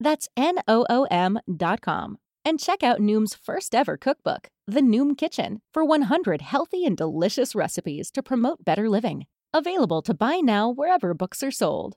That's N O O M.com. And check out Noom's first ever cookbook, The Noom Kitchen, for 100 healthy and delicious recipes to promote better living. Available to buy now wherever books are sold.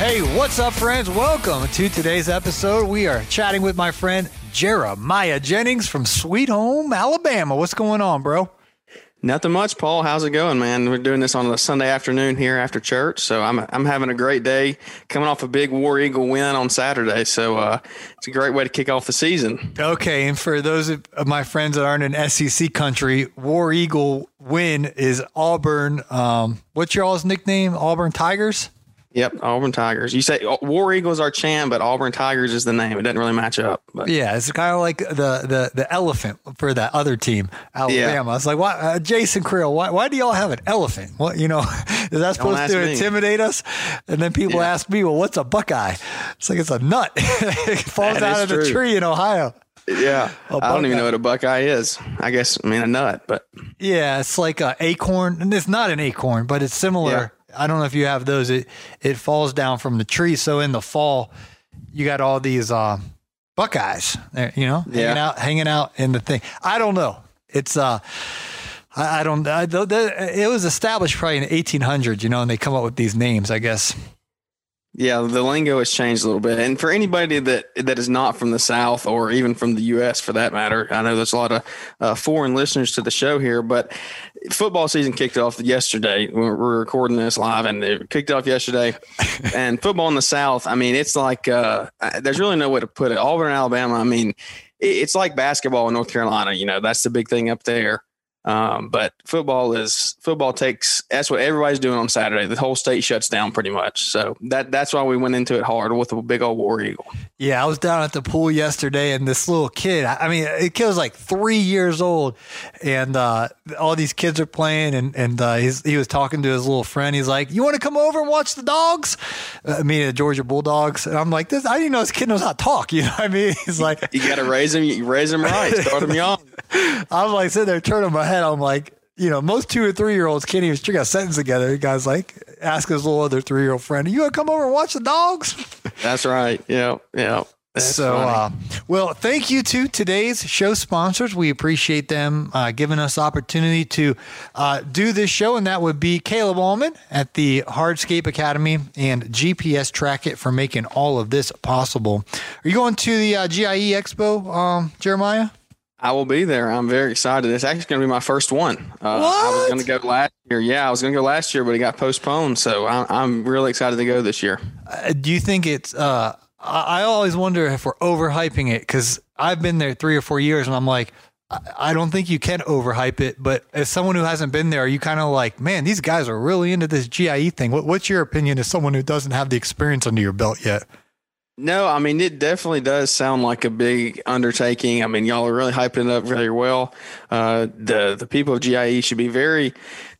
Hey, what's up, friends? Welcome to today's episode. We are chatting with my friend Jeremiah Jennings from Sweet Home, Alabama. What's going on, bro? Nothing much, Paul. How's it going, man? We're doing this on a Sunday afternoon here after church, so I'm I'm having a great day. Coming off a big War Eagle win on Saturday, so uh, it's a great way to kick off the season. Okay, and for those of my friends that aren't in SEC country, War Eagle win is Auburn. Um, what's your all's nickname? Auburn Tigers. Yep, Auburn Tigers. You say uh, War Eagles are champ, but Auburn Tigers is the name. It doesn't really match up. But. Yeah, it's kind of like the, the the elephant for that other team, Alabama. Yeah. It's like, why, uh, Jason Creel, why, why do y'all have an elephant? What you know, is that supposed to me. intimidate us? And then people yeah. ask me, well, what's a Buckeye? It's like it's a nut. it falls that out of true. the tree in Ohio. Yeah, I don't even know what a buckeye is. I guess I mean a nut, but yeah, it's like an acorn, and it's not an acorn, but it's similar. Yeah I don't know if you have those. It it falls down from the tree. So in the fall, you got all these uh, buckeyes, there, you know, yeah. hanging out, hanging out in the thing. I don't know. It's uh, I, I don't. I, it was established probably in the 1800s, you know, and they come up with these names, I guess. Yeah, the lingo has changed a little bit. And for anybody that that is not from the South or even from the U.S. for that matter, I know there's a lot of uh, foreign listeners to the show here, but football season kicked off yesterday. We're, we're recording this live, and it kicked off yesterday. and football in the South, I mean, it's like uh, there's really no way to put it. Auburn, Alabama, I mean, it's like basketball in North Carolina. You know, that's the big thing up there. Um, but football is football takes that's what everybody's doing on Saturday. The whole state shuts down pretty much. So that that's why we went into it hard with a big old war eagle. Yeah, I was down at the pool yesterday, and this little kid. I mean, the kid was like three years old, and uh, all these kids are playing, and and uh, he was talking to his little friend. He's like, "You want to come over and watch the dogs?" Uh, I mean, the Georgia Bulldogs. And I'm like, "This, I didn't know this kid knows how to talk." You know what I mean? He's like, "You got to raise him. You raise him right. Start him young." I was like sitting there turning my head. I'm like, you know, most two or three year olds can't even string a sentence together. The guy's like, ask his little other three year old friend, "Are you gonna come over and watch the dogs?" That's right. Yeah, yeah. That's so, uh, well, thank you to today's show sponsors. We appreciate them uh, giving us opportunity to uh, do this show, and that would be Caleb Allman at the Hardscape Academy and GPS Track It for making all of this possible. Are you going to the uh, GIE Expo, um, Jeremiah? I will be there. I'm very excited. It's actually going to be my first one. Uh, what? I was going to go last year. Yeah, I was going to go last year, but it got postponed. So I'm, I'm really excited to go this year. Uh, do you think it's? Uh, I always wonder if we're overhyping it because I've been there three or four years, and I'm like, I don't think you can overhype it. But as someone who hasn't been there, you kind of like, man, these guys are really into this GIE thing. What, what's your opinion as someone who doesn't have the experience under your belt yet? No, I mean it definitely does sound like a big undertaking. I mean, y'all are really hyping it up very well. Uh, the the people of GIE should be very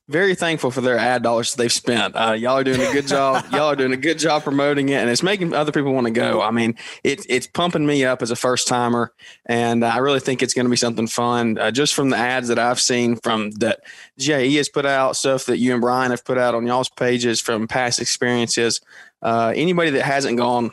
very thankful for their ad dollars they've spent. Uh, y'all are doing a good job. y'all are doing a good job promoting it, and it's making other people want to go. I mean, it's it's pumping me up as a first timer, and I really think it's going to be something fun. Uh, just from the ads that I've seen from that GIE has put out, stuff that you and Brian have put out on y'all's pages from past experiences. Uh, anybody that hasn't gone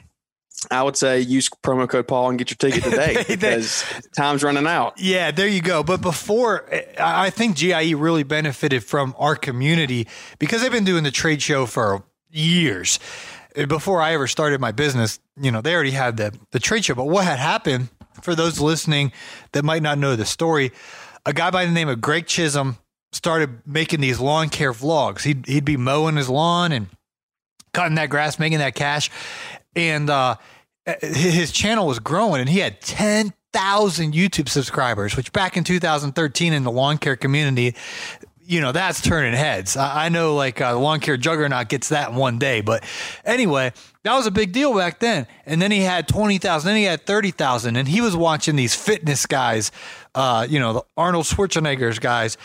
I would say use promo code Paul and get your ticket today because time's running out. Yeah, there you go. But before, I think GIE really benefited from our community because they've been doing the trade show for years. Before I ever started my business, you know, they already had the, the trade show. But what had happened for those listening that might not know the story, a guy by the name of Greg Chisholm started making these lawn care vlogs. He'd, he'd be mowing his lawn and cutting that grass, making that cash and uh, his channel was growing, and he had ten thousand YouTube subscribers, which back in 2013 in the lawn care community, you know, that's turning heads. I, know like uh, the lawn care juggernaut gets that one day, but anyway, that was a big deal back then. And then he had 20,000, then he had 30,000, and he was watching these fitness guys, uh, you know, the Arnold Schwarzenegger's guys,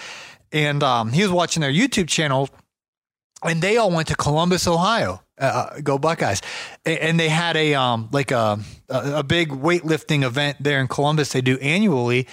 and um, he was watching their YouTube channel, and they all went to Columbus, Ohio. Uh, go Buckeyes! And they had a um like a a big weightlifting event there in Columbus. They do annually,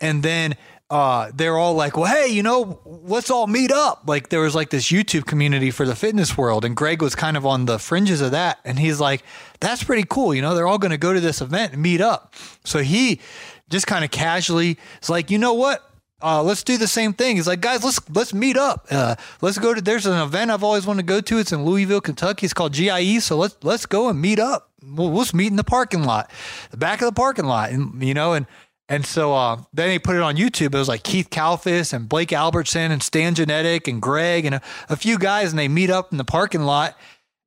and then uh, they're all like, well, hey, you know, let's all meet up. Like there was like this YouTube community for the fitness world, and Greg was kind of on the fringes of that, and he's like, that's pretty cool. You know, they're all going to go to this event and meet up. So he just kind of casually is like, you know what? Uh, let's do the same thing. He's like, guys, let's let's meet up. Uh, let's go to. There's an event I've always wanted to go to. It's in Louisville, Kentucky. It's called GIE. So let's let's go and meet up. We'll, let's meet in the parking lot, the back of the parking lot, and you know, and and so uh, then they put it on YouTube. It was like Keith Kalfas and Blake Albertson and Stan Genetic and Greg and a, a few guys, and they meet up in the parking lot.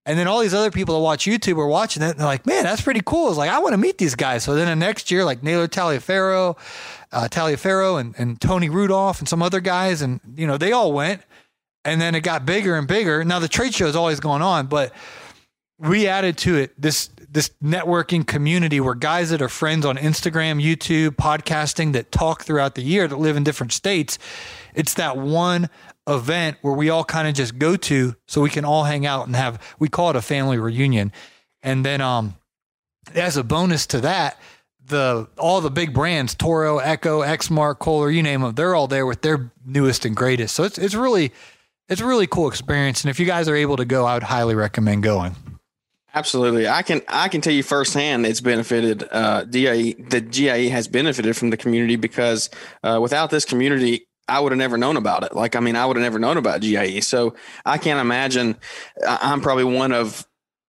And then all these other people that watch YouTube are watching it. And they're like, man, that's pretty cool. It's like, I want to meet these guys. So then the next year, like Naylor Taliaferro, uh, Taliaferro and, and Tony Rudolph and some other guys. And, you know, they all went. And then it got bigger and bigger. Now the trade show is always going on, but we added to it this this networking community where guys that are friends on Instagram, YouTube, podcasting that talk throughout the year that live in different states. It's that one event where we all kind of just go to so we can all hang out and have we call it a family reunion. And then um as a bonus to that, the all the big brands, Toro, Echo, Exmark, Kohler, you name them, they're all there with their newest and greatest. So it's it's really it's a really cool experience. And if you guys are able to go, I would highly recommend going. Absolutely, I can I can tell you firsthand it's benefited. Uh, DIE the GIE has benefited from the community because uh, without this community, I would have never known about it. Like I mean, I would have never known about GIE. So I can't imagine. I'm probably one of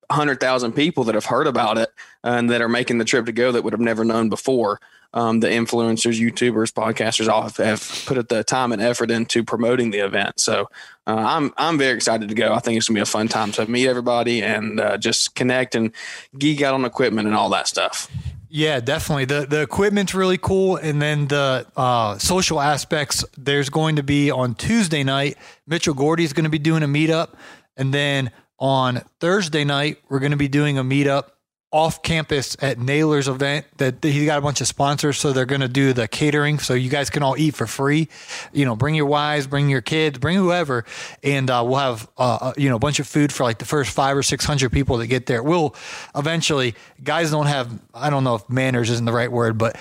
100,000 people that have heard about it and that are making the trip to go that would have never known before. Um, the influencers, YouTubers, podcasters all have, have, put the time and effort into promoting the event. So uh, I'm I'm very excited to go. I think it's gonna be a fun time to meet everybody and uh, just connect and geek out on equipment and all that stuff. Yeah, definitely. The the equipment's really cool, and then the uh, social aspects. There's going to be on Tuesday night. Mitchell Gordy is going to be doing a meetup, and then on Thursday night, we're going to be doing a meetup off campus at Naylor's event that he's got a bunch of sponsors. So they're going to do the catering. So you guys can all eat for free. You know, bring your wives, bring your kids, bring whoever. And uh, we'll have, uh, uh you know, a bunch of food for like the first five or 600 people that get there. We'll eventually, guys don't have, I don't know if manners isn't the right word, but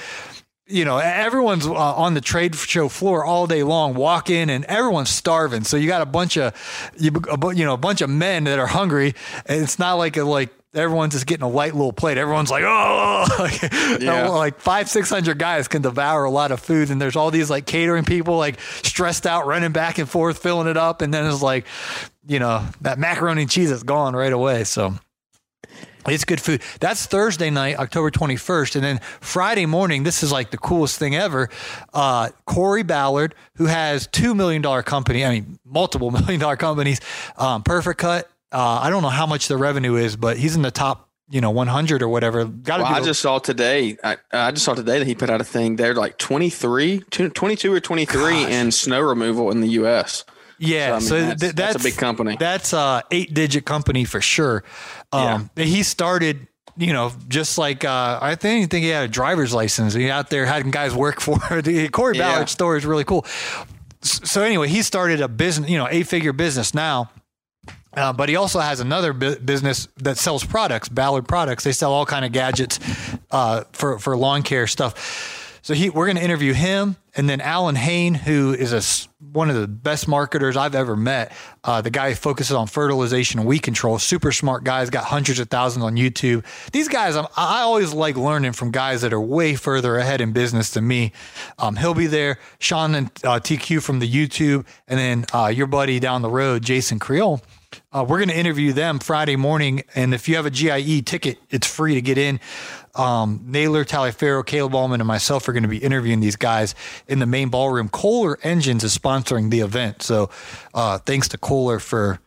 you know, everyone's uh, on the trade show floor all day long, walking, and everyone's starving. So you got a bunch of, you, you know, a bunch of men that are hungry. And it's not like a, like everyone's just getting a light little plate. Everyone's like, oh, like, yeah. like five, six hundred guys can devour a lot of food, and there's all these like catering people like stressed out, running back and forth, filling it up, and then it's like, you know, that macaroni and cheese is gone right away. So it's good food. That's Thursday night, October 21st. And then Friday morning, this is like the coolest thing ever. Uh, Corey Ballard, who has $2 million company, I mean, multiple million dollar companies, um, Perfect Cut. Uh, I don't know how much the revenue is, but he's in the top, you know, 100 or whatever. Got well, I just saw today, I, I, just saw today that he put out a thing. They're like 23, 22 or 23 Gosh. in snow removal in the U.S. Yeah, so, I mean, so that's, that's, a big company. That's a eight digit company for sure. Um, yeah. He started you know, just like uh, I think, think he had a driver's license. He out there having guys work for the Corey yeah. Ballard's store is really cool. so anyway, he started a business, you know, eight figure business now. Uh, but he also has another bu- business that sells products, Ballard Products. They sell all kind of gadgets uh, for for lawn care stuff. So he, we're going to interview him, and then Allyn Hane, who is a one of the best marketers I've ever met. Uh, the guy who focuses on fertilization and weed control. Super smart guy. Has got hundreds of thousands on YouTube. These guys, I'm, i always like learning from guys that are way further ahead in business than me. Um, he'll be there. Sean and uh, TQ from the YouTube, and then uh, your buddy down the road, Jason Creel. Uh, we're going to interview them Friday morning. And if you have a GIE ticket, it's free to get in. Um, Naylor, Taliaferro, Caleb Allman, and myself are going to be interviewing these guys in the main ballroom. Kohler Engines is sponsoring the event. So uh, thanks to Kohler for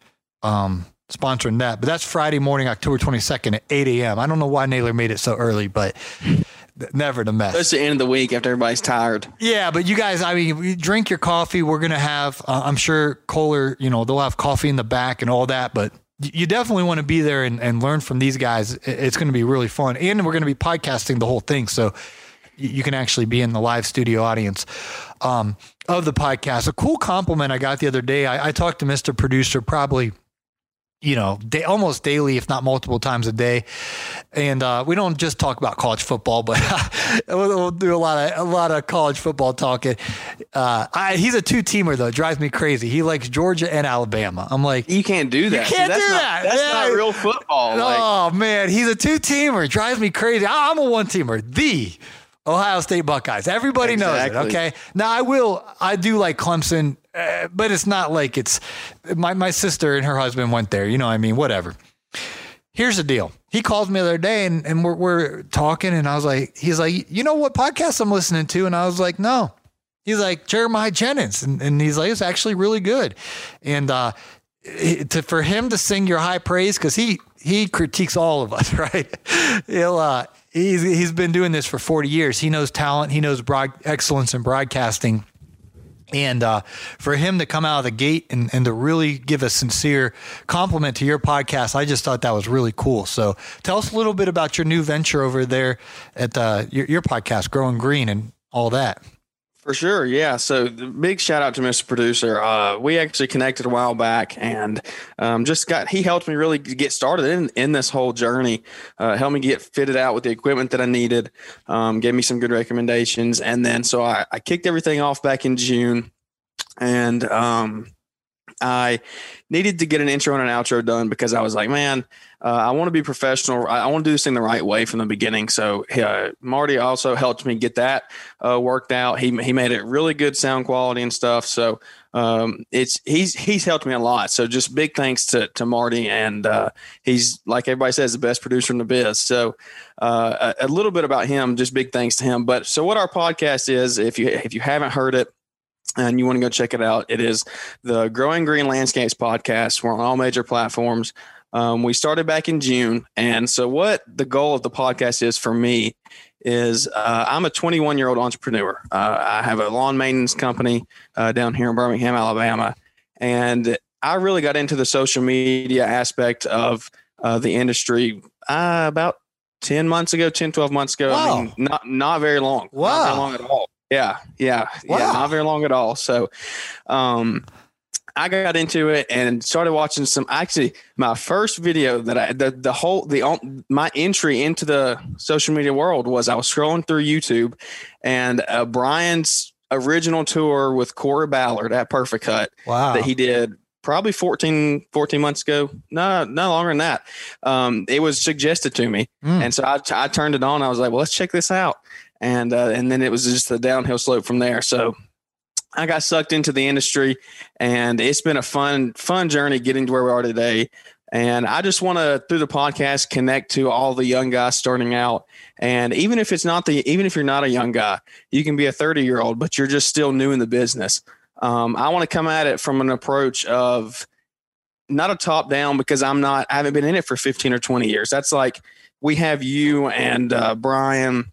um, sponsoring that. But that's Friday morning, October 22nd at 8 a.m. I don't know why Naylor made it so early, but never to mess. That's the end of the week after everybody's tired. Yeah, but you guys, I mean, you drink your coffee. We're gonna have, uh, I'm sure Kohler, you know, they'll have coffee in the back and all that, but you definitely want to be there and, and learn from these guys. It's going to be really fun. And we're going to be podcasting the whole thing. So you can actually be in the live studio audience um, of the podcast. A cool compliment I got the other day. I, I talked to Mr. Producer probably – you know, day, almost daily, if not multiple times a day. And uh, we don't just talk about college football, but we'll do a lot of a lot of college football talking. Uh, I, he's a two teamer though, drives me crazy. He likes Georgia and Alabama. I'm like, you can't do that. You can't that's do not, that. That's yeah. not real football. Oh like. man, he's a two teamer. Drives me crazy. I'm a one teamer. The Ohio State Buckeyes. Everybody exactly. knows it. Okay. Now I will. I do like Clemson, uh, but it's not like it's my my sister and her husband went there. You know. I mean, whatever. Here's the deal. He called me the other day and, and we're, we're talking and I was like, he's like, you know what podcast I'm listening to? And I was like, no. He's like Jeremiah Jennings. And, and he's like, it's actually really good. And, uh, to, for him to sing your high praise, cause he, he critiques all of us, right? He'll, uh, he's he's been doing this for 40 years. He knows talent. He knows broad excellence in broadcasting. And uh, for him to come out of the gate and, and to really give a sincere compliment to your podcast, I just thought that was really cool. So tell us a little bit about your new venture over there at uh, your, your podcast, Growing Green, and all that. For sure, yeah. So big shout out to Mr. Producer. Uh, we actually connected a while back, and um, just got he helped me really get started in in this whole journey. Uh, helped me get fitted out with the equipment that I needed. Um, gave me some good recommendations, and then so I, I kicked everything off back in June, and um, I needed to get an intro and an outro done because I was like, man, uh, I want to be professional. I, I want to do this thing the right way from the beginning. So uh, Marty also helped me get that uh, worked out. He he made it really good sound quality and stuff. So um, it's he's he's helped me a lot. So just big thanks to to Marty, and uh, he's like everybody says the best producer in the biz. So uh, a, a little bit about him, just big thanks to him. But so what our podcast is, if you if you haven't heard it and you want to go check it out, it is the Growing Green Landscapes podcast. We're on all major platforms. Um, we started back in June. And so, what the goal of the podcast is for me is uh, I'm a 21 year old entrepreneur. Uh, I have a lawn maintenance company uh, down here in Birmingham, Alabama. And I really got into the social media aspect of uh, the industry uh, about 10 months ago, 10, 12 months ago. Wow. I mean, not, not very long. Wow. Not very long at all. Yeah, yeah, wow. yeah. Not very long at all. So, um, I got into it and started watching some. Actually, my first video that I the the whole the my entry into the social media world was I was scrolling through YouTube, and uh, Brian's original tour with Corey Ballard at Perfect Cut. Wow, that he did probably 14, 14 months ago. No, no longer than that. Um, it was suggested to me, mm. and so I, I turned it on. I was like, well, let's check this out and uh, and then it was just a downhill slope from there. So I got sucked into the industry, and it's been a fun fun journey getting to where we are today. And I just want to through the podcast connect to all the young guys starting out. And even if it's not the even if you're not a young guy, you can be a 30 year old, but you're just still new in the business. Um, I want to come at it from an approach of not a top down because I'm not I haven't been in it for 15 or 20 years. That's like we have you and uh, Brian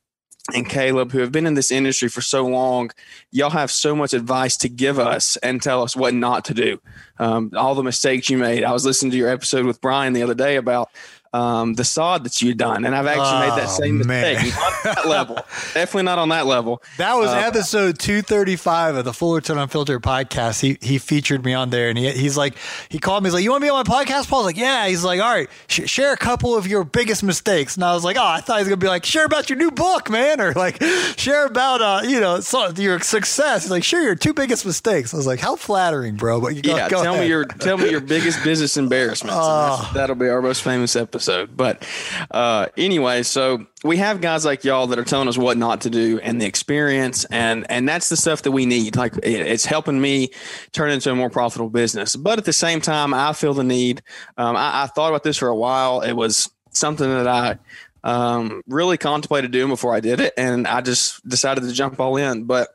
and Caleb, who have been in this industry for so long, y'all have so much advice to give us and tell us what not to do. Um, all the mistakes you made. I was listening to your episode with Brian the other day about um, the sod that you'd done, and I've actually made that Oh, same mistake. That level, definitely not on that level. That was Uh, episode 235 of the Fullerton Unfiltered podcast. He he featured me on there and he, he's like, he called me. He's like, You want to be on my podcast? Paul's like, Yeah. He's like, All right, sh- share a couple of your biggest mistakes. And I was like, Oh, I thought he was going to be like, Share about your new book, man. Or like, share about, uh, you know, so, your success. He's like, Share your two biggest mistakes. I was like, How flattering, bro. But you go, yeah, go tell me your tell me your biggest business embarrassments. Oh. that'll be our most famous episode. So but uh, anyway, so we have guys like y'all that are telling us what not to do and the experience, and and that's the stuff that we need. Like it, it's helping me turn into a more profitable business. But at the same time, I feel the need. Um, I, I thought about this for a while. It was something that I um, really contemplated doing before I did it, and I just decided to jump all in. But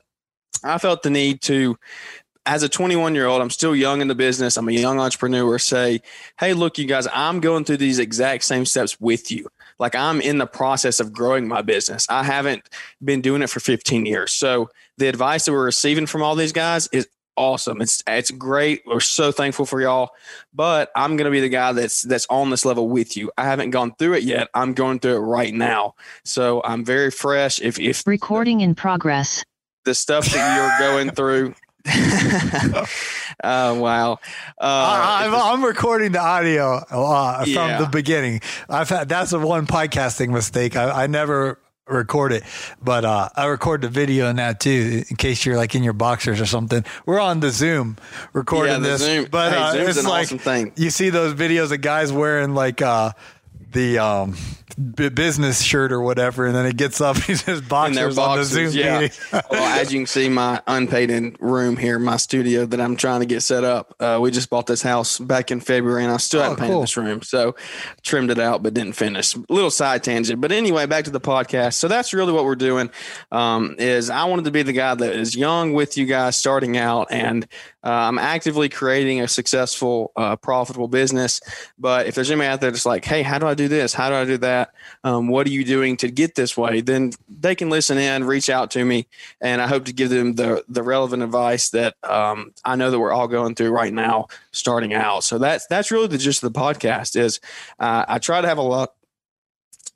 I felt the need to as a 21 year old, I'm still young in the business. I'm a young entrepreneur. Say, hey, look, you guys, I'm going through these exact same steps with you. Like I'm in the process of growing my business. I haven't been doing it for 15 years. So the advice that we're receiving from all these guys is awesome. It's it's great. We're so thankful for y'all. But I'm gonna be the guy that's that's on this level with you. I haven't gone through it yet. I'm going through it right now. So I'm very fresh. If if Recording in progress. the stuff that you're going through. oh wow! Uh, I, I'm, I'm recording the audio uh, from Yeah. the beginning. I've had that's the one podcasting mistake. I, I never record it, but uh, I record the video in that too, in case you're like in your boxers or something. We're on the Zoom recording Yeah, the this, Zoom- but hey, uh, it's an like awesome thing. you see those videos of guys wearing like uh, the um, b- business shirt or whatever, and then it gets up, he's just boxers, boxes. on the Zoom yeah. meeting. well, as you can see, my unpaid in room here, my studio that I'm trying to get set up. Uh, we just bought this house back in February, and I still Oh, haven't painted cool. this room. So trimmed it out, but didn't finish. Little side tangent, but anyway, back to the podcast. So that's really what we're doing. Um, is I wanted to be the guy that is young with you guys, starting out, and uh, I'm actively creating a successful, uh, profitable business. But if there's anybody out there that's like, hey, how do I do this? How do I do that? Um, what are you doing to get this way? Then they can listen in, reach out to me, and I hope to give them the the relevant advice that um, I know that we're all going through right now, starting out. So that's that's really the gist of the podcast. Is uh, I try to have a lot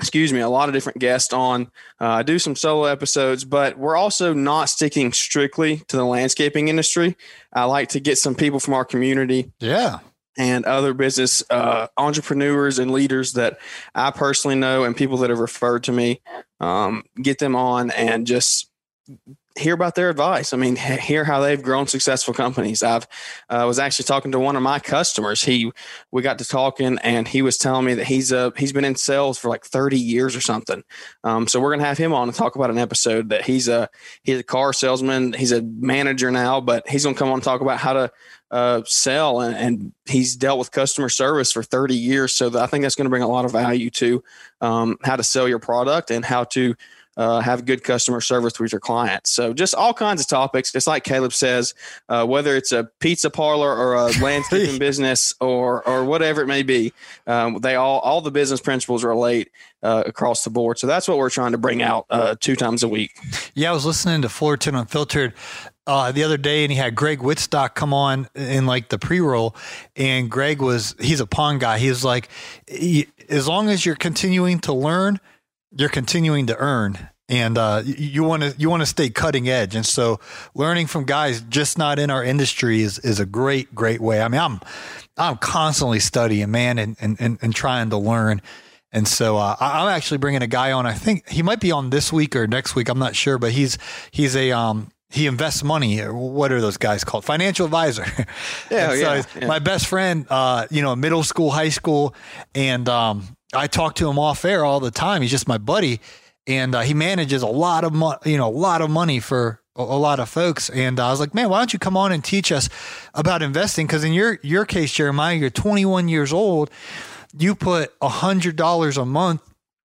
excuse me, a lot of different guests on. Uh, I do some solo episodes, but we're also not sticking strictly to the landscaping industry. I like to get some people from our community Yeah. and other business uh, entrepreneurs and leaders that I personally know and people that have referred to me, um, get them on and just hear about their advice. I mean, hear how they've grown successful companies. I've uh, was actually talking to one of my customers. He we got to talking, and he was telling me that he's uh, he's been in sales for like thirty years or something. Um, so we're gonna have him on and talk about an episode that he's a he's a car salesman. He's a manager now, but he's gonna come on and talk about how to uh, sell and, and he's dealt with customer service for 30 years so i think that's going to bring a lot of value to um, how to sell your product and how to uh, have good customer service with your clients. So just all kinds of topics. Just like caleb says uh, whether it's a pizza parlor or a landscaping business or or whatever it may be um, they all all the business principles relate uh, across the board. So that's what we're trying to bring out uh, two times a week. Yeah, I was listening to Fullerton Unfiltered uh, the other day, and he had Greg Wittstock come on in like the pre-roll, and Greg was he's a pawn guy. He was like, "Y- as long as you're continuing to learn, you're continuing to earn. And uh, you want to you want to stay cutting edge, and so learning from guys just not in our industry is is a great great way. I mean, I'm I'm constantly studying, man, and and and, and trying to learn. And so uh, I'm actually bringing a guy on. I think he might be on this week or next week. I'm not sure, but he's he's a um he invests money. What are those guys called? Financial advisor. Yeah, And yeah, yeah. My best friend, uh, you know, middle school, high school, and um, I talk to him off air all the time. He's just my buddy, and uh, he manages a lot of money, you know, a lot of money for a, a lot of folks. And I was like, man, why don't you come on and teach us about investing? Because in your your case, Jeremiah, you're 21 years old. You put a hundred dollars a month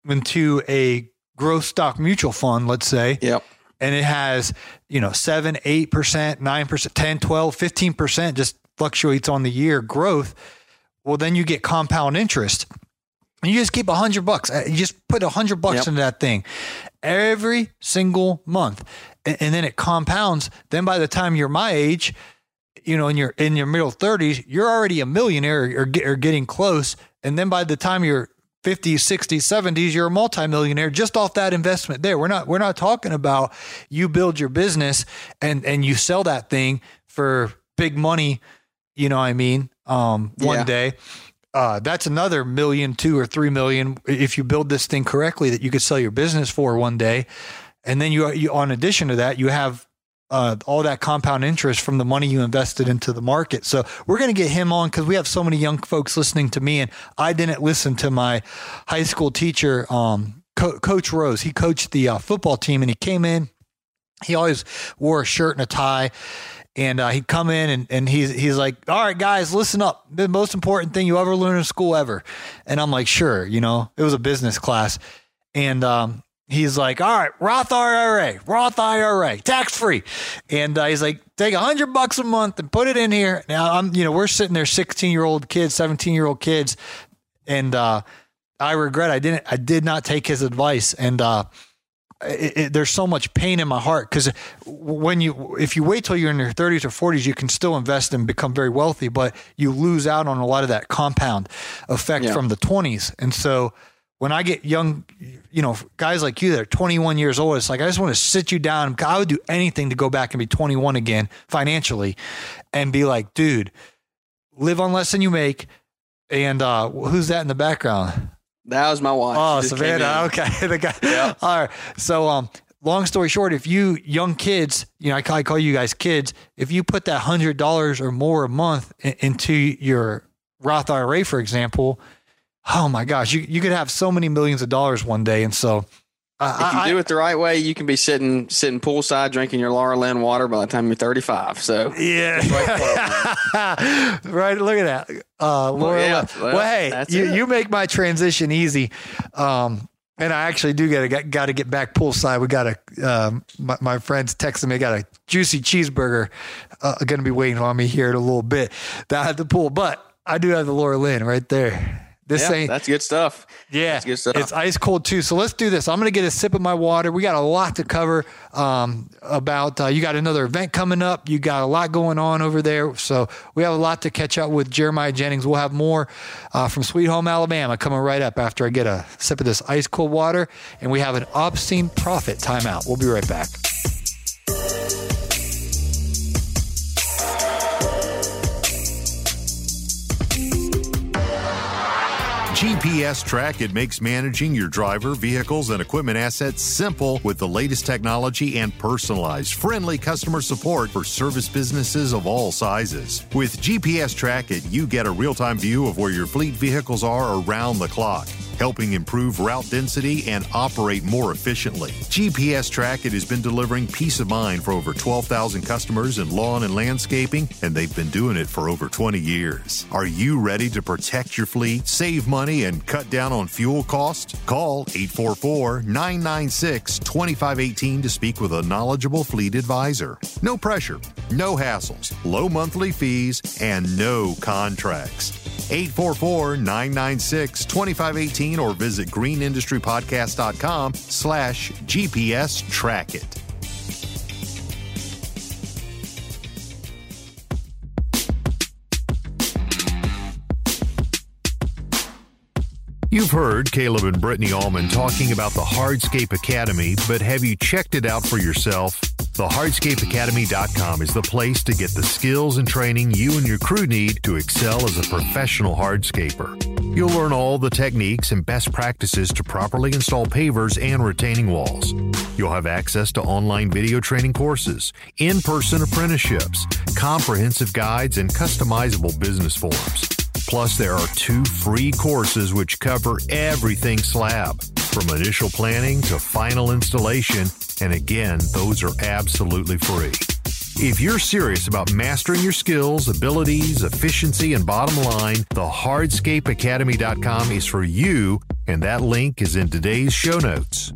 into a growth stock mutual fund, let's say, yep and it has, you know, 7, 8%, 9%, 10, 12, 15% just fluctuates on the year growth. Well, then you get compound interest. And you just keep a hundred bucks. Uh, You just put a hundred bucks Yep. into that thing every single month. And, and then it compounds. Then by the time you're my age, you know, in your in your middle thirties, you're already a millionaire or, or, or getting close. And then by the time you're 50s, 60s, 70s, you're a multimillionaire just off that investment there. We're not we're not talking about you build your business and and you sell that thing for big money, you know what I mean? Um one Yeah. day. Uh, that's another million, two or three million if you build this thing correctly that you could sell your business for one day. And then you, you on addition to that, you have uh, all that compound interest from the money you invested into the market. So we're going to get him on because we have so many young folks listening to me, and I didn't listen to my high school teacher, um, Co- Coach Rose. He coached the uh, football team, and he came in. He always wore a shirt and a tie. And uh, he'd come in and, and he's he's like, all right, guys, listen up. The most important thing you ever learn in school ever. And I'm like, sure, you know, it was a business class. And um, he's like, all right, Roth IRA, Roth IRA, tax free. And uh, he's like, take a hundred bucks a month and put it in here. Now I'm, you know, we're sitting there, 16 year old kids, 17 year old kids. And uh, I regret I didn't, I did not take his advice. And uh, it, it, there's so much pain in my heart because when you, if you wait till you're in your 30s or 40s, you can still invest and become very wealthy, but you lose out on a lot of that compound effect Yeah. from the 20s. And so when I get young, you know, guys like you that are 21 years old, it's like I just want to sit you down. I would do anything to go back and be 21 again financially, and be like, dude, live on less than you make. And uh, who's that in the background? That was my wife. Oh, She just came Savannah. Okay, the guy. Yeah. All right. So, um, long story short, if you young kids, you know, I call, I call you guys kids. If you put that hundred dollars or more a month in, into your Roth IRA, for example, oh my gosh, you you could have so many millions of dollars one day. And so, If you I- do it the right way, you can be sitting sitting poolside drinking your Laura Lynn water by the time you're 35. So Yeah. right. Look at that. Uh, Laura, yeah, well, well, hey, you, it. you make my transition easy. Um, and I actually do get to, got to get back poolside. We got a, um, my, my friends texting me, got a juicy cheeseburger, uh, going to be waiting on me here in a little bit down at the pool, but I do have the Laura Lynn right there. This yeah, ain't, that's good stuff. yeah, That's good stuff. it's ice cold too. So let's do this. I'm going to get a sip of my water. We got a lot to cover um, about. Uh, you got another event coming up. You got a lot going on over there. So we have a lot to catch up with Jeremiah Jennings. We'll have more uh, from Sweet Home Alabama coming right up after I get a sip of this ice cold water. And we have an obscene profit timeout. We'll be right back. GPS Track it makes managing your driver, vehicles, and equipment assets simple with the latest technology and personalized, friendly customer support for service businesses of all sizes. With GPS Track it, you get a real-time view of where your fleet vehicles are around the clock. Helping improve route density and operate more efficiently. GPS Track it has been delivering peace of mind for over 12,000 customers in lawn and landscaping, and they've been doing it for over 20 years. Are you ready to protect your fleet, save money, and cut down on fuel costs? Call 844 996 2518 to speak with a knowledgeable fleet advisor. No pressure, no hassles, low monthly fees, and no contracts. 844-996-2518 or visit greenindustrypodcast.com slash GPS track it. You've heard Caleb and Brittany Allman talking about the Hardscape Academy, but have you checked it out for yourself? The hardscapeacademy.com is the place to get the skills and training you and your crew need to excel as a professional hardscaper. You'll learn all the techniques and best practices to properly install pavers and retaining walls. You'll have access to online video training courses, in person apprenticeships, comprehensive guides, and customizable business forms. Plus, there are two free courses which cover everything slab, from initial planning to final installation, and again, those are absolutely free. If you're serious about mastering your skills, abilities, efficiency, and bottom line, the hardscapeacademy.com is for you, and that link is in today's show notes.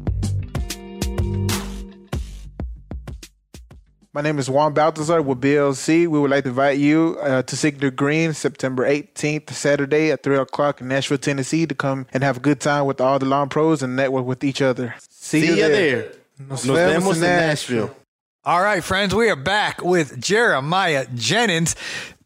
My name is Juan Baltazar with BLC. We would like to invite you uh, to Signature Green September 18th, Saturday at 3 o'clock in Nashville, Tennessee to come and have a good time with all the lawn pros and network with each other. See, See ya there. Nos Nos vemos vemos in in Nashville. Nashville. All right, friends, we are back with Jeremiah Jennings.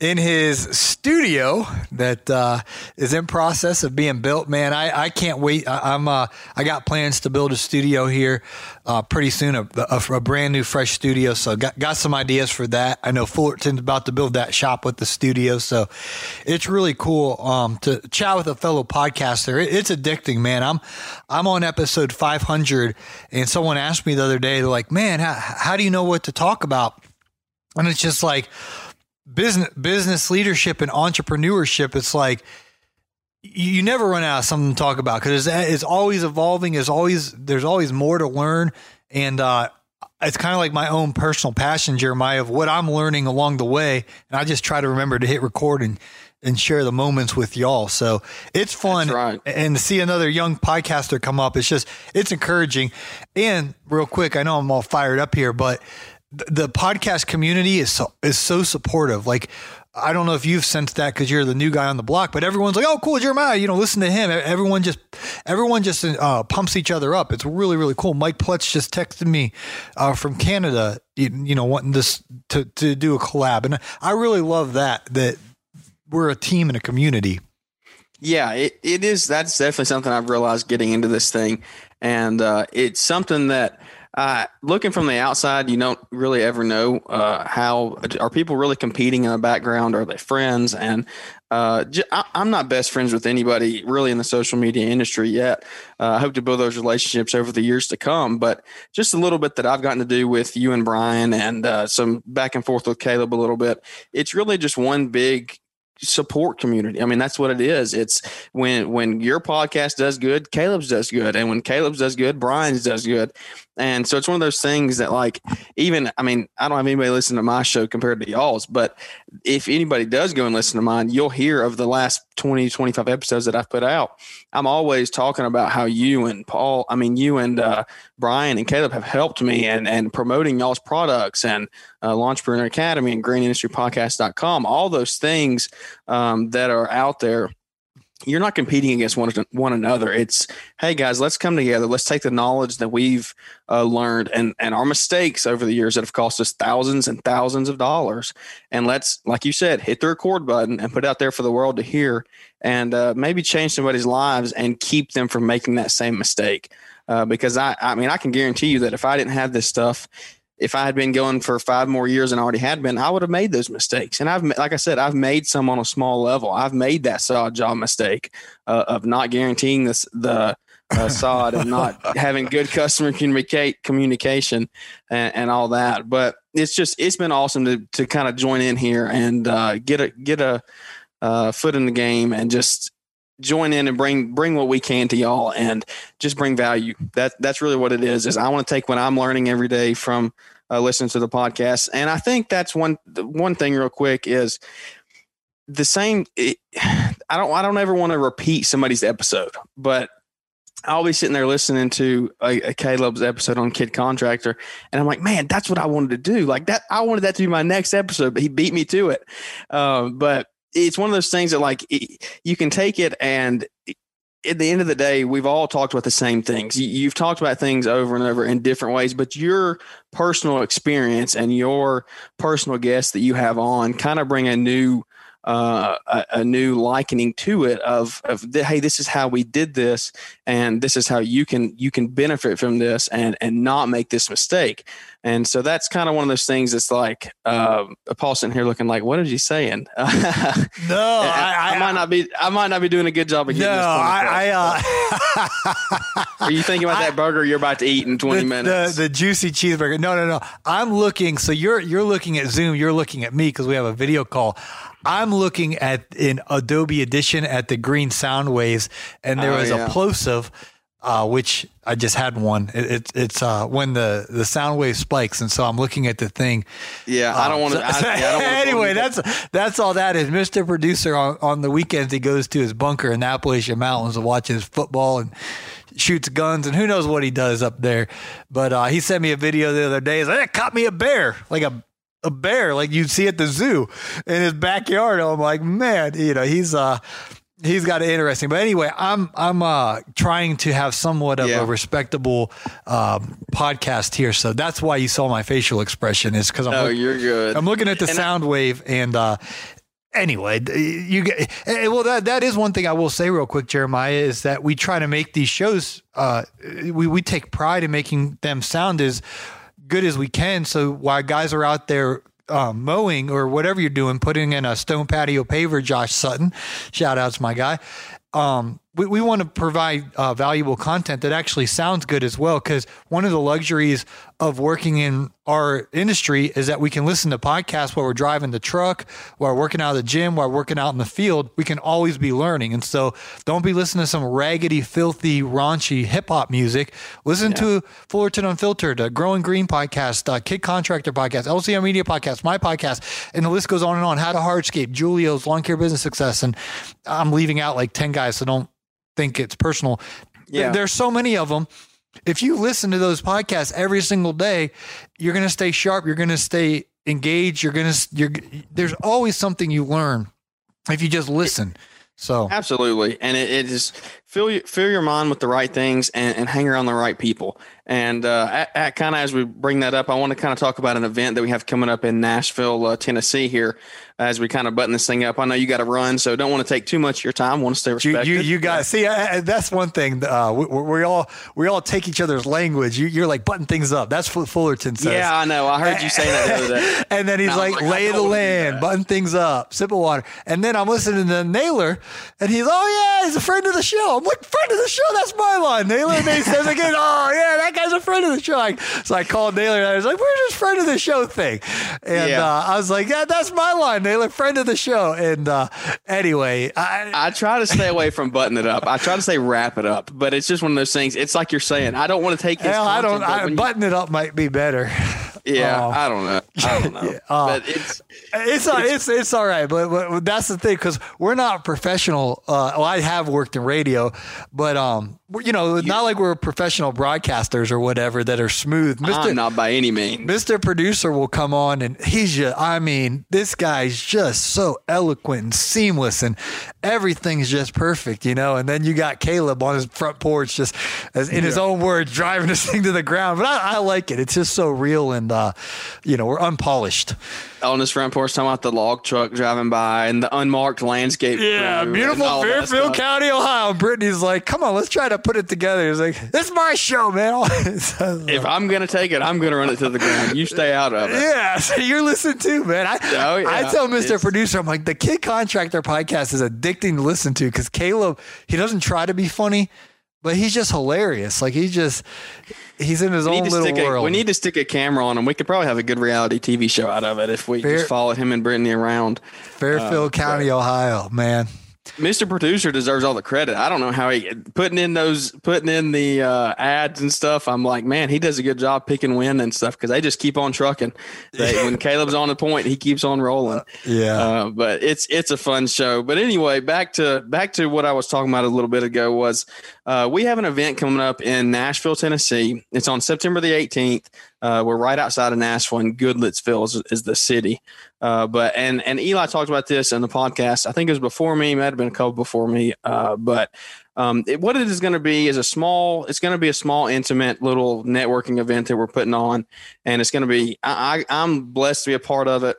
In his studio that uh, is in process of being built. Man, I, I can't wait. I, am uh, I got plans to build a studio here uh, pretty soon, a, a, a, brand new fresh studio. So got got some ideas for that. I know Fullerton's about to build that shop with the studio, so it's really cool um, to chat with a fellow podcaster. It, it's addicting, man. I'm I'm on episode 500, and someone asked me the other day, they're like, "Man, how, how do you know what to talk about?" And it's just like business business leadership and entrepreneurship. It's like you never run out of something to talk about because it's, it's, always evolving. There's always there's always more to learn, and uh, it's kind of like my own personal passion, Jeremiah, of what I'm learning along the way. And I just try to remember to hit record and and share the moments with y'all. So it's fun, right. and to see another young podcaster come up, it's just it's encouraging. And real quick, I know I'm all fired up here, but the podcast community is so, is so supportive. Like, I don't know if you've sensed that because you're the new guy on the block, but everyone's like, "Oh, cool, Jeremiah." You know, listen to him. Everyone just, everyone just uh, pumps each other up. It's really, really cool. Mike Plutz just texted me uh, from Canada. You, you, know, wanting this to to do a collab, and I really love that. That we're a team and a community. Yeah, it, it is. That's definitely something I've realized getting into this thing, and uh, it's something that uh, looking from the outside, you don't really ever know uh, how are people really competing in the background? Are they friends? And uh, j- I, I'm not best friends with anybody really in the social media industry yet. Uh, I hope to build those relationships over the years to come. But just a little bit that I've gotten to do with you and Brian, and uh, some back and forth with Caleb a little bit. It's really just one big support community. I mean, that's what it is. It's when when your podcast does good, Caleb's does good, and when Caleb's does good, Brian's does good. And so it's one of those things that, like, even I mean, I don't have anybody listen to my show compared to y'all's, but if anybody does go and listen to mine, you'll hear of the last 20, 25 episodes that I've put out. I'm always talking about how you and Paul, I mean, you and uh, Brian and Caleb have helped me and and promoting y'all's products and uh, Lawnpreneur Academy and greenindustrypodcast.com, all those things um, that are out there you're not competing against one one another. It's hey guys, let's come together. Let's take the knowledge that we've uh, learned and and our mistakes over the years that have cost us thousands and thousands of dollars, and let's, like you said, hit the record button and put it out there for the world to hear, and uh, maybe change somebody's lives and keep them from making that same mistake. Uh, because I, I mean, I can guarantee you that if I didn't have this stuff, if I had been going for five more years and already had been, I would have made those mistakes. And I've, like I said, I've made some on a small level. I've made that sod job mistake uh, of not guaranteeing this, the uh, sod and not having good customer communicate communication and, and, all that. But it's just, it's been awesome to, to kind of join in here and uh, get a, get a uh, foot in the game and just join in and bring bring what we can to y'all and just bring value that that's really what it is is i want to take what i'm learning every day from uh, listening to the podcast and i think that's one one thing real quick is the same it, i don't i don't ever want to repeat somebody's episode but I'll be sitting there listening to a, a, Caleb's episode on Kid Contractor, and I'm like, man, that's what I wanted to do. Like that, I wanted that to be my next episode, but he beat me to it. Um, but it's one of those things that like you can take it and at the end of the day, we've all talked about the same things. You've talked about things over and over in different ways, but your personal experience and your personal guests that you have on kind of bring a new uh, a, a, new likening to it of of the, hey, this is how we did this, and this is how you can you can benefit from this and and not make this mistake. And so that's kind of one of those things that's like uh, Paul sitting here looking like, what is he saying? no, I, I, I, might not be. I might not be doing a good job of getting no, this. I, uh, Are you thinking about that burger you're about to eat in 20 the, minutes? The, the juicy cheeseburger. No, no, no. I'm looking. So you're you're looking at Zoom. You're looking at me because we have a video call. I'm looking at in Adobe Audition at the green sound waves, and there oh, was yeah. a plosive uh, which I just had one. It, it, it's uh, when the, the sound wave spikes, and so I'm looking at the thing. Yeah, I don't want to. yeah, anyway, that's that's all that is. Mister Producer on, on the weekends he goes to his bunker in the Appalachian Mountains and watches football and shoots guns and who knows what he does up there. But uh, he sent me a video the other day. He's like, "I caught me a bear, like a a bear, like you'd see at the zoo in his backyard." I'm like, man, you know, he's uh he's got it interesting. But anyway, I'm I'm uh, trying to have somewhat of yeah. a respectable um, podcast here, so that's why you saw my facial expression is because I'm. Oh, you're good. I'm looking at the and sound I, wave, and uh, anyway, you get eh, eh, well. That that is one thing I will say real quick, Jeremiah, is that we try to make these shows. Uh, we we take pride in making them sound as good as we can. So while guys are out there um, mowing or whatever you're doing, putting in a stone patio paver, Josh Sutton, shout out to my guy. Um, we, we want to provide uh, valuable content that actually sounds good as well. Because one of the luxuries of working in our industry is that we can listen to podcasts while we're driving the truck, while we're working out of the gym, while we're working out in the field. We can always be learning. And so don't be listening to some raggedy, filthy, raunchy hip hop music. Listen yeah. to Fullerton Unfiltered, a Growing Green podcast, uh, Kid Contractor podcast, LCM Media podcast, my podcast, and the list goes on and on. How to Hardscape, Julio's Lawn Care Business Success. And I'm leaving out like 10 guys, so don't think it's personal. Yeah. There's so many of them. If you listen to those podcasts every single day, you're going to stay sharp. You're going to stay engaged. You're going to, you're, there's always something you learn if you just listen. So absolutely. And it, it is fill, fill your mind with the right things and, and hang around the right people. And uh, kind of as we bring that up, I want to kind of talk about an event that we have coming up in Nashville, uh, Tennessee here as we kind of button this thing up. I know you got to run, so don't want to take too much of your time. Want to stay respectful. You, you, you got see I, that's one thing. Uh, we, we, all we all take each other's language. You, are like button things up. That's what Fullerton says. Yeah, I know. I heard you say that the other day. and then he's no, like, like, lay the land, button things up, sip of water. And then I'm listening to Naylor, and he's oh yeah, he's a friend of the show. I'm like friend of the show. That's my line, Naylor. And he says again, oh yeah, that guy's a friend of the show. Like, so I called Naylor, and I was like, where's this friend of the show thing? And yeah. uh, I was like, yeah, that's my line, Naylor, friend of the show. And uh, anyway, I, I try to stay away from button it up. I try to say wrap it up, but it's just one of those things. It's like you're saying, I don't want to take his. Hell, I don't. I, button you, it up might be better. Yeah, uh, I don't know. I don't know. Uh, but it's it's, uh, it's, it's it's all right. But, but that's the thing because we're not professional. Uh, well, I have worked in radio, but um, you know, not like we're professional broadcasters or whatever that are smooth. Mister, I'm not by any means. Mr. Producer will come on and he's just, I mean, this guy's just so eloquent and seamless and everything's just perfect, you know. And then you got Caleb on his front porch, just as in yeah. his own words, driving this thing to the ground. But I, I like it. It's just so real and, uh, you know, we're unpolished front porch talking about the log truck driving by and the unmarked landscape. Yeah, beautiful Fairfield County, Ohio. Brittany's like, come on, let's try to put it together. He's like, this is my show, man. if I'm gonna take it, I'm gonna run it to the ground. You stay out of it. Yeah, so you're listening too, man. I, oh, yeah. I tell Mr. It's, Producer, I'm like, the Kid Contractor podcast is addicting to listen to because Caleb, he doesn't try to be funny, but he's just hilarious. Like he just he's in his own little world. A, we need to stick a camera on him. We could probably have a good reality TV show out of it if we Fair, just follow him and Brittany around. Fairfield uh, County, Ohio, man. Mr. Producer deserves all the credit. I don't know how he putting in those putting in the uh, ads and stuff. I'm like, man, he does a good job picking win and stuff because they just keep on trucking. They, when Caleb's on the point, he keeps on rolling. Yeah, uh, but it's it's a fun show. But anyway, back to back to what I was talking about a little bit ago was uh, we have an event coming up in Nashville, Tennessee. It's on September the 18th. Uh, we're right outside of Nashville, and Goodlettsville is, is the city. Uh, but and and Eli talked about this in the podcast. I think it was before me. Might have been a couple before me. Uh, but um, it, what it is going to be is a small. It's going to be a small, intimate little networking event that we're putting on, and it's going to be. I, I, I'm blessed to be a part of it.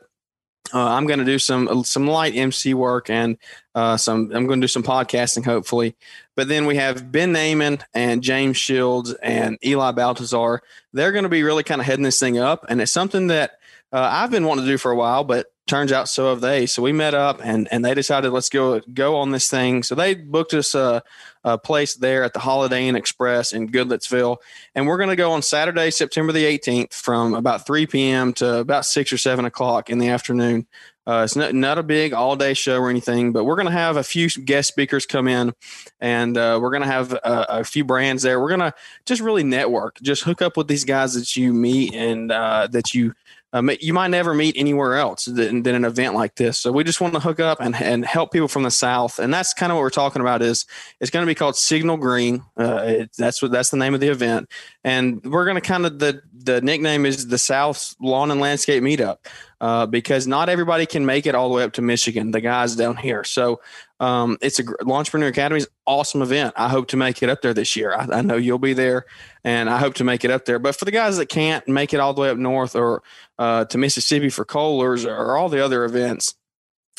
Uh, I'm going to do some some light MC work and uh, some. I'm going to do some podcasting, hopefully. But then we have Ben Naaman and James Shields and Eli Baltazar. They're going to be really kind of heading this thing up, and it's something that uh, I've been wanting to do for a while, but turns out so have they. So we met up and and they decided let's go go on this thing. So they booked us a, a place there at the Holiday Inn Express in Goodlettsville, and we're going to go on Saturday, September the 18th, from about 3 p.m. to about six or seven o'clock in the afternoon. Uh, it's not, not a big all day show or anything, but we're going to have a few guest speakers come in and uh, we're going to have a, a, few brands there. We're going to just really network, just hook up with these guys that you meet and uh, that you um, you might never meet anywhere else than, than, an event like this. So we just want to hook up and, and help people from the South. And that's kind of what we're talking about is it's going to be called Signal Green. Uh, it, that's what, that's the name of the event. And we're going to kind of, the, the nickname is the South Lawn and Landscape Meetup uh, because not everybody can make it all the way up to Michigan, the guys down here. So um, it's a Lawnpreneur Academy's awesome event. I hope to make it up there this year. I, I, know you'll be there, and I hope to make it up there. But for the guys that can't make it all the way up north or uh, to Mississippi for Kohlers or all the other events,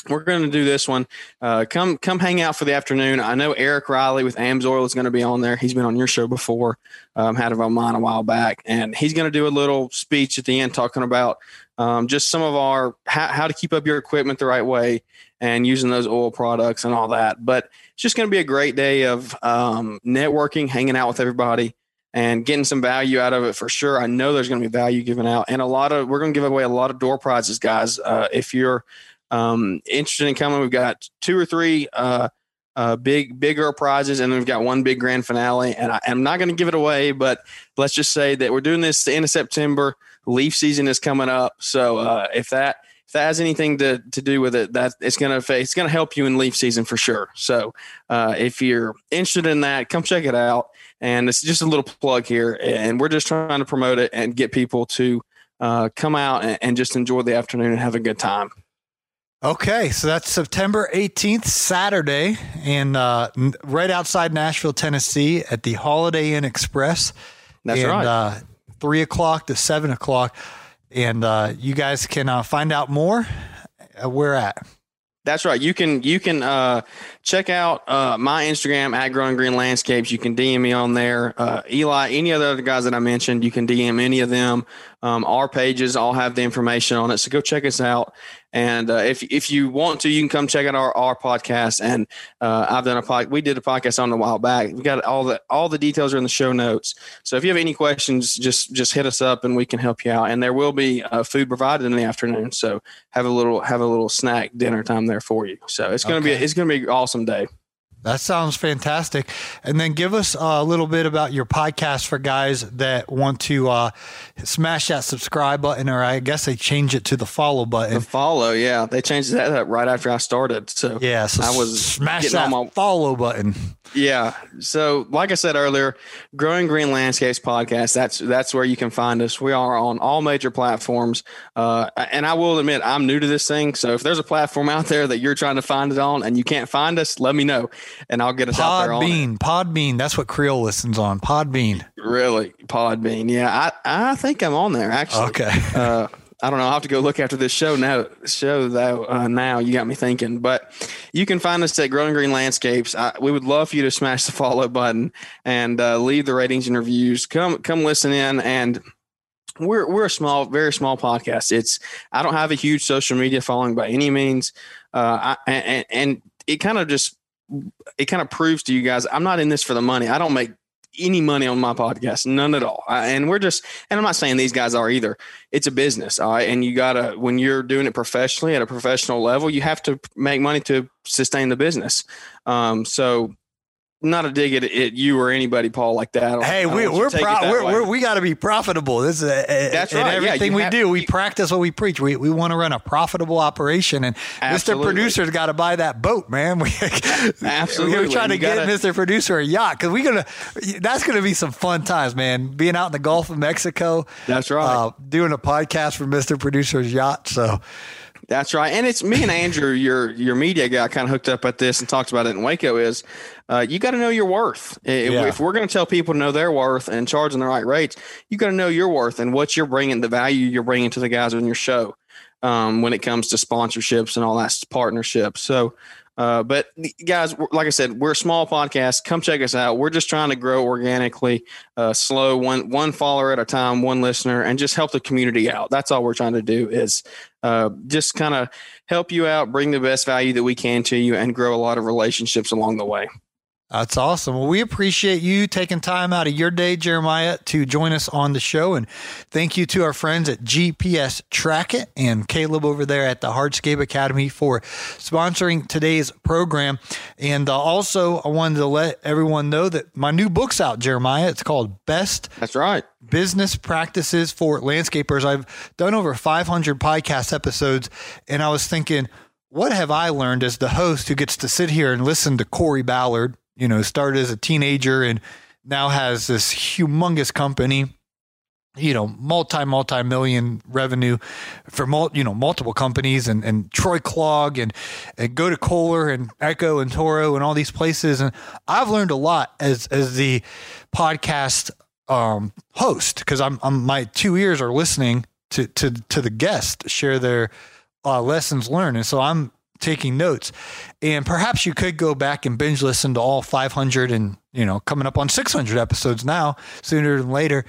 we're going to do this one. Uh, come come hang out for the afternoon. I know Eric Riley with AMSOIL is going to be on there. He's been on your show before, um, had of mine a while back, and he's going to do a little speech at the end talking about um, just some of our how, how to keep up your equipment the right way and using those oil products and all that. But it's just going to be a great day of um, networking, hanging out with everybody, and getting some value out of it for sure. I know there's going to be value given out, and a lot of we're going to give away a lot of door prizes, guys. Uh, if you're um, interested in coming, we've got two or three uh, uh, big, bigger prizes, and we've got one big grand finale. And I, am not going to give it away, but let's just say that we're doing this the end of September. Leaf season is coming up, so uh, if that if that has anything to, to do with it, that it's gonna it's gonna help you in leaf season for sure. So uh, if you're interested in that, come check it out. And it's just a little plug here, and we're just trying to promote it and get people to uh, come out and, and just enjoy the afternoon and have a good time. Okay, so that's September 18th, Saturday, and uh, right outside Nashville, Tennessee, at the Holiday Inn Express. That's and, right. Uh, three o'clock to seven o'clock, and uh, you guys can uh, find out more. Uh, where at? That's right. You can you can uh, check out uh, my Instagram at Growing Green Landscapes. You can DM me on there. Uh, Eli, any of the other guys that I mentioned, you can DM any of them. Um, our pages all have the information on it, so go check us out. And uh, if if you want to, you can come check out our, our podcast. And uh, I've done a pod, we did a podcast on a while back. We got all the all the details are in the show notes. So if you have any questions, just just hit us up and we can help you out. And there will be uh, food provided in the afternoon. So have a little have a little snack dinner time there for you. So it's gonna okay. be it's gonna be an awesome day. That sounds fantastic. And then give us a little bit about your podcast for guys that want to uh, smash that subscribe button, or I guess they change it to the follow button. The follow, yeah, they changed that right after I started. So yeah, so I was smash that my, follow button. Yeah. So, like I said earlier, Growing Green Landscapes podcast. That's that's where you can find us. We are on all major platforms. Uh, and I will admit, I'm new to this thing. So, if there's a platform out there that you're trying to find it on and you can't find us, let me know, and I'll get us Pod out there. On. Podbean, Podbean. That's what Creel listens on. Podbean. Really, Podbean. Yeah, I I think I'm on there actually. Okay. Uh, I don't know. I'll have to go look after this show now. Show though now you got me thinking. But you can find us at Growing Green Landscapes. I, we would love for you to smash the follow button and uh, leave the ratings and reviews. Come come listen in and. We're we're a small, very small podcast. It's I don't have a huge social media following by any means, uh, I, and, and it kind of just it kind of proves to you guys I'm not in this for the money. I don't make any money on my podcast, none at all. I, and we're just, and I'm not saying these guys are either. It's a business, all right. And you gotta, when you're doing it professionally at a professional level, you have to make money to sustain the business. Um, so not a dig at, at, you or anybody, Paul, like that. Hey, we, we're, pro- we're, we're, we got to be profitable. This is a, that's right. Everything yeah, we have, do, we practice what we preach. We we want to run a profitable operation, and absolutely. Mr. Producer's got to buy that boat, man. We, absolutely. We're trying to get gotta, Mr. Producer a yacht because we're gonna. That's gonna be some fun times, man. Being out in the Gulf of Mexico. That's right. Uh, doing a podcast for Mr. Producer's yacht. So that's right. And it's me and Andrew, your your media guy, kind of hooked up at this and talked about it in Waco. Is uh, you got to know your worth. If, yeah. if we're going to tell people to know their worth and charging the right rates, you got to know your worth and what you're bringing, the value you're bringing to the guys on your show um, when it comes to sponsorships and all that partnerships. So uh, but guys, like I said, we're a small podcast. Come check us out. We're just trying to grow organically, uh, slow, one one follower at a time, one listener, and just help the community out. That's all we're trying to do is uh, just kind of help you out, bring the best value that we can to you, and grow a lot of relationships along the way. That's awesome. Well, we appreciate you taking time out of your day, Jeremiah, to join us on the show. And thank you to our friends at GPS Track It and Caleb over there at the Hardscape Academy for sponsoring today's program. And uh, also, I wanted to let everyone know that my new book's out, Jeremiah. It's called Best. That's right. Business Practices for Landscapers. I've done over 500 podcast episodes, and I was thinking, what have I learned as the host who gets to sit here and listen to Corey Ballard? You know, started as a teenager and now has this humongous company you know, multi multi million revenue for mul- you know multiple companies and and Troy Clogg and, and go to Kohler and Echo and Toro and all these places. And I've learned a lot as as the podcast um, host because I'm, I'm my two ears are listening to to to the guest share their uh, lessons learned. And so I'm taking notes. And perhaps you could go back and binge listen to all 500 and, you know, coming up on 600 episodes now, sooner than later.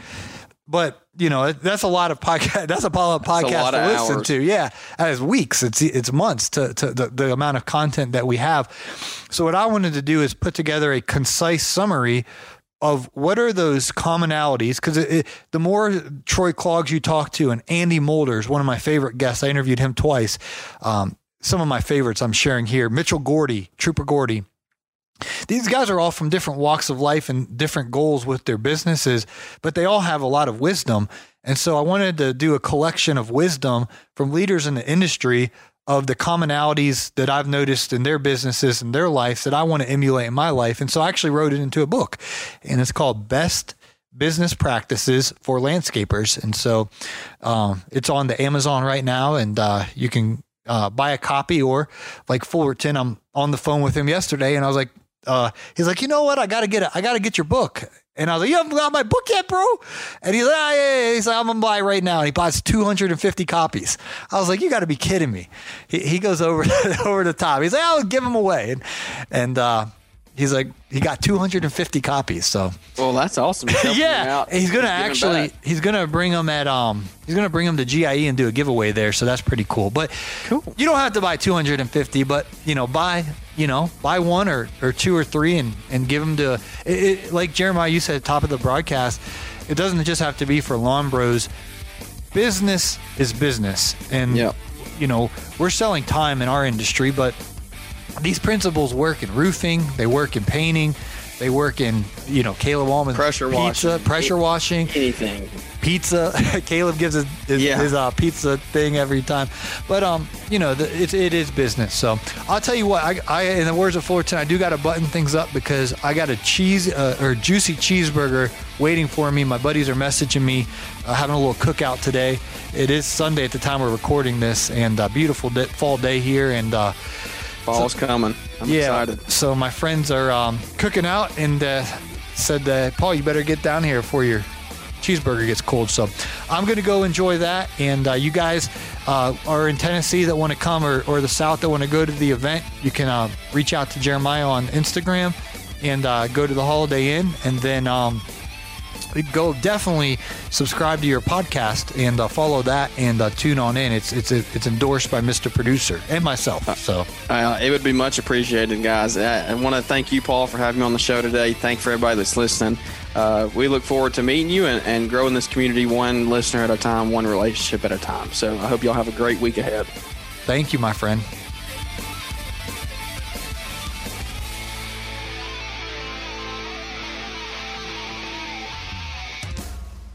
But, you know, that's a lot of podcast. That's a lot of podcast to listen hours. to. Yeah. As weeks, it's, it's months to, to the, the amount of content that we have. So what I wanted to do is put together a concise summary of what are those commonalities because the more troy cloggs you talk to and andy molders one of my favorite guests i interviewed him twice um, some of my favorites i'm sharing here mitchell gordy trooper gordy these guys are all from different walks of life and different goals with their businesses but they all have a lot of wisdom and so i wanted to do a collection of wisdom from leaders in the industry of the commonalities that I've noticed in their businesses and their lives that I want to emulate in my life. And so I actually wrote it into a book, and it's called Best Business Practices for Landscapers. And so um, it's on the Amazon right now, and uh, you can uh, buy a copy. Or like Fullerton, I'm on the phone with him yesterday, and I was like, uh, he's like, you know what? I gotta get it. I gotta get your book. And I was like, you haven't got my book yet, bro? And he's like, ah, yeah, yeah. He's like, I'm gonna buy right now. And he buys 250 copies. I was like, you got to be kidding me. He, he goes over over the top. He's like, I'll give them away. And, and uh, he's like, he got 250 copies. So, well, that's awesome. He's helping you yeah, he's gonna He's actually he's gonna bring them at um he's gonna bring them to GIE and do a giveaway there. So that's pretty cool. But Cool. you don't have to buy 250, but you know, buy you know buy one or, or two or three and and give them to it, it, like Jeremiah you said at the top of the broadcast. It doesn't just have to be for lawn bros. Business is business, and Yep. you know we're selling time in our industry, but these principles work in roofing, they work in painting, they work in you know Caleb Allman Pressure pizza, washing. pressure washing, anything. pizza. Caleb gives his his, Yeah. his uh, pizza thing every time, but um, you know, the, it, it is business. So I'll tell you what, I, I in the words of Fullerton, I do got to button things up because I got a cheese uh, or juicy cheeseburger waiting for me. My buddies are messaging me, uh, having a little cookout today. It is Sunday at the time we're recording this, and uh, beautiful day, fall day here, and. Fall's coming. I'm yeah. excited. So my friends are um, cooking out and uh, said, uh, Paul, you better get down here before your cheeseburger gets cold. So I'm going to go enjoy that. And uh, you guys uh, are in Tennessee that want to come or, or the South that want to go to the event, you can uh, reach out to Jeremiah on Instagram and uh, go to the Holiday Inn. And then um, go definitely subscribe to your podcast and uh, follow that and uh, tune on in. It's it's it's endorsed by Mr. Producer and myself. So Uh, it would be much appreciated, guys. I, I want to thank you, Paul, for having me on the show today. Thank for everybody that's listening. Uh, we look forward to meeting you and, and growing this community one listener at a time, one relationship at a time. So I hope y'all have a great week ahead. thank you, my friend.